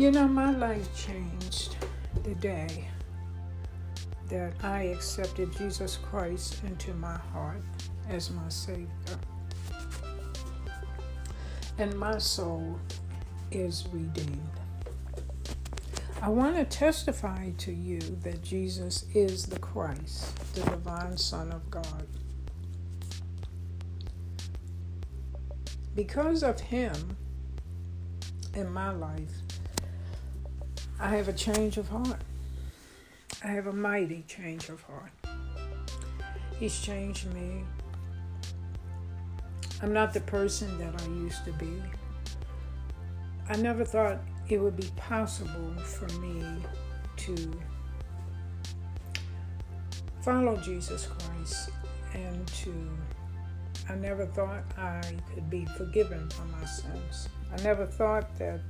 You know, my life changed the day that I accepted Jesus Christ into my heart as my Savior. And my soul is redeemed. I want to testify to you that Jesus is the Christ, the divine Son of God. Because of Him in my life, I have a change of heart. I have a mighty change of heart. He's changed me. I'm not the person that I used to be. I never thought it would be possible for me to follow Jesus Christ and to I never thought I could be forgiven for my sins. I never thought that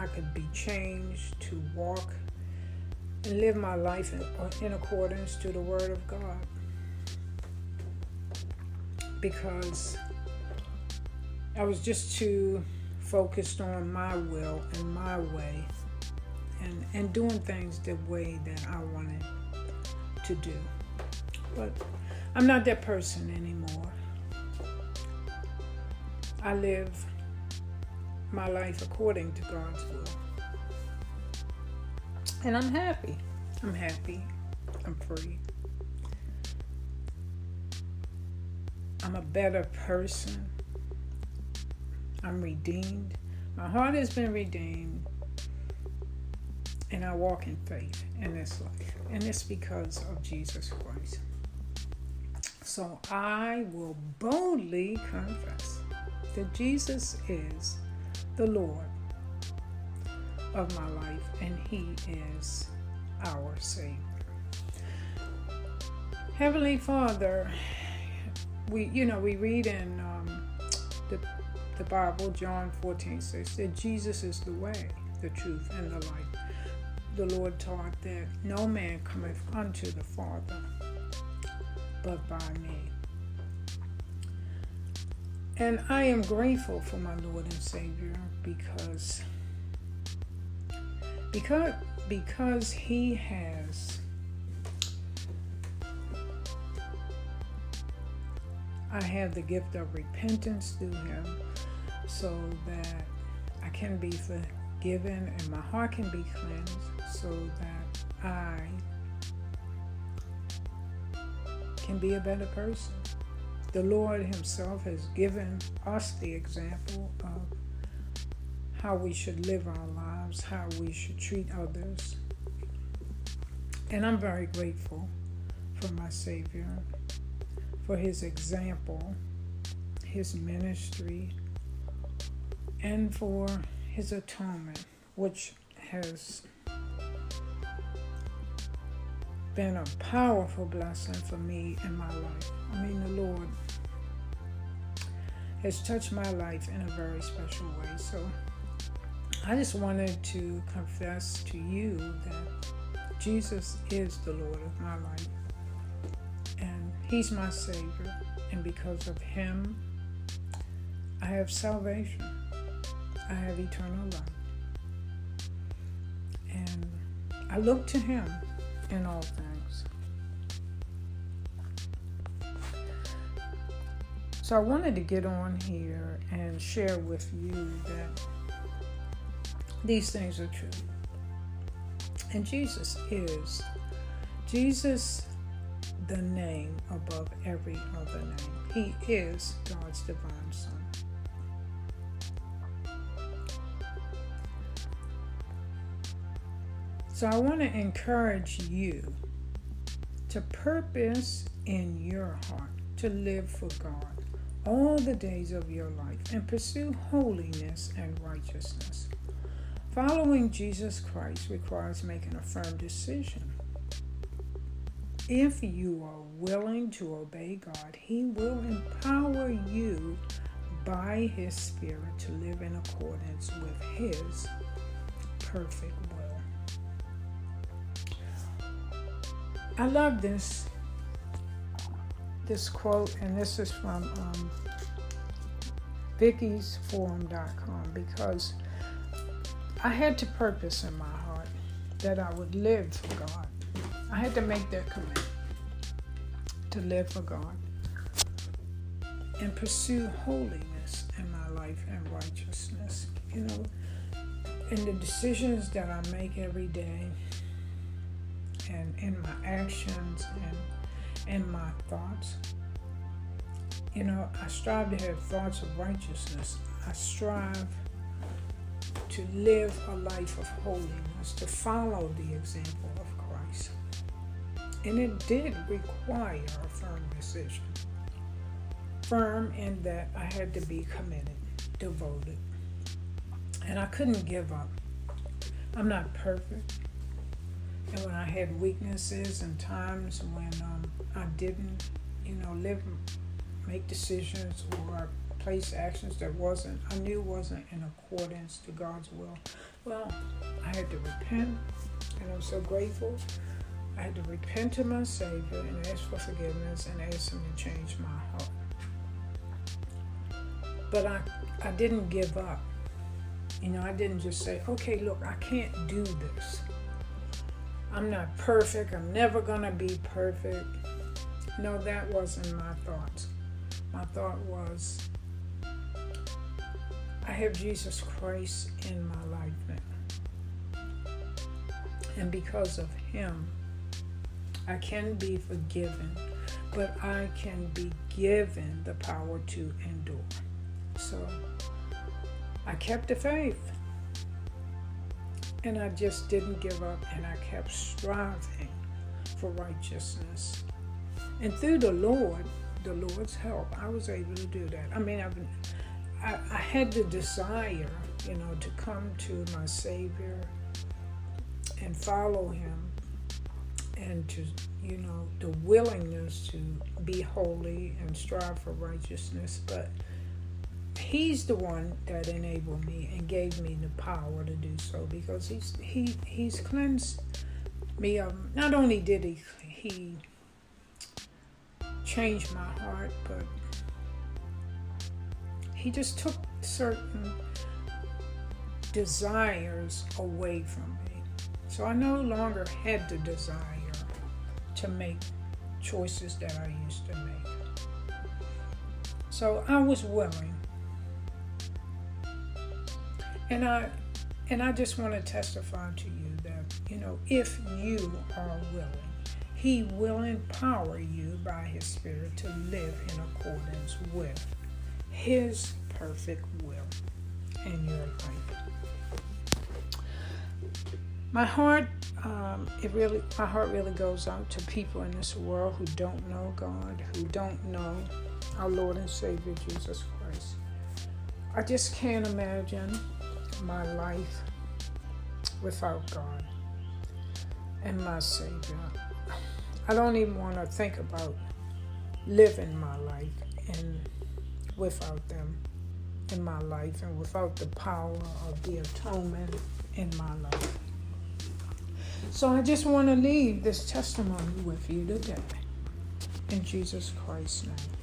I could be changed to walk and live my life in, in accordance to the Word of God. Because I was just too focused on my will and my way and, and doing things the way that I wanted to do. But I'm not that person anymore. I live my life according to God's will. And I'm happy. I'm happy. I'm free. I'm a better person. I'm redeemed. My heart has been redeemed. And I walk in faith in this life. And it's because of Jesus Christ. So I will boldly confess that Jesus is the Lord of my life, and He is our Savior. Heavenly Father, we you know we read in um, the the Bible, John 14 says that Jesus is the way, the truth, and the life. The Lord taught that no man cometh unto the Father but by me. And I am grateful for my Lord and Savior because because because he has I have the gift of repentance through him so that I can be forgiven and my heart can be cleansed so that I can be a better person. The Lord Himself has given us the example of how we should live our lives, how we should treat others. And I'm very grateful for my Savior, for His example, His ministry, and for His atonement, which has been a powerful blessing for me in my life. I mean, the Lord has touched my life in a very special way. So I just wanted to confess to you that Jesus is the Lord of my life. And He's my Savior. And because of Him, I have salvation. I have eternal life. And I look to Him in all things. So I wanted to get on here and share with you that these things are true. And Jesus is. Jesus the name above every other name. He is God's divine Son. So I want to encourage you to purpose in your heart to live for God all the days of your life and pursue holiness and righteousness. Following Jesus Christ requires making a firm decision. If you are willing to obey God, He will empower you by His Spirit to live in accordance with His perfect will. I love this this quote, and this is from um, vickiesforum.com because I had to purpose in my heart that I would live for God. I had to make that commitment to live for God and pursue holiness in my life and righteousness. You know, in the decisions that I make every day and in my actions and in my thoughts. You know, I strive to have thoughts of righteousness. I strive to live a life of holiness, to follow the example of Christ. And it did require a firm decision. Firm in that I had to be committed, devoted. And I couldn't give up. I'm not perfect. And when I had weaknesses and times when um, I didn't, you know, live, make decisions or place actions that wasn't, I knew wasn't in accordance to God's will, well, I had to repent. And I'm so grateful. I had to repent to my Savior and ask for forgiveness and ask Him to change my heart. But I, I didn't give up. You know, I didn't just say, okay, look, I can't do this. I'm not perfect. I'm never going to be perfect. No, that wasn't my thought. My thought was, I have Jesus Christ in my life now. And because of Him, I can be forgiven, but I can be given the power to endure. So I kept the faith. And I just didn't give up and I kept striving for righteousness. And through the Lord, the Lord's help, I was able to do that. I mean, I've I, I had the desire, you know, to come to my Savior and follow Him and to, you know, the willingness to be holy and strive for righteousness. But he's the one that enabled me and gave me the power to do so because he's he he's cleansed me of not only did he he change my heart but he just took certain desires away from me. So i no longer had the desire to make choices that i used to make. So i was willing and I and I just want to testify to you that, you know, if you are willing, he will empower you by his spirit to live in accordance with his perfect will in your life. My heart, um, it really, my heart really goes out to people in this world who don't know God, who don't know our Lord and Savior Jesus Christ. I just can't imagine my life without God and my Savior. I don't even want to think about living my life and without them in my life and without the power of the atonement in my life. So I just want to leave this testimony with you today in Jesus Christ's name.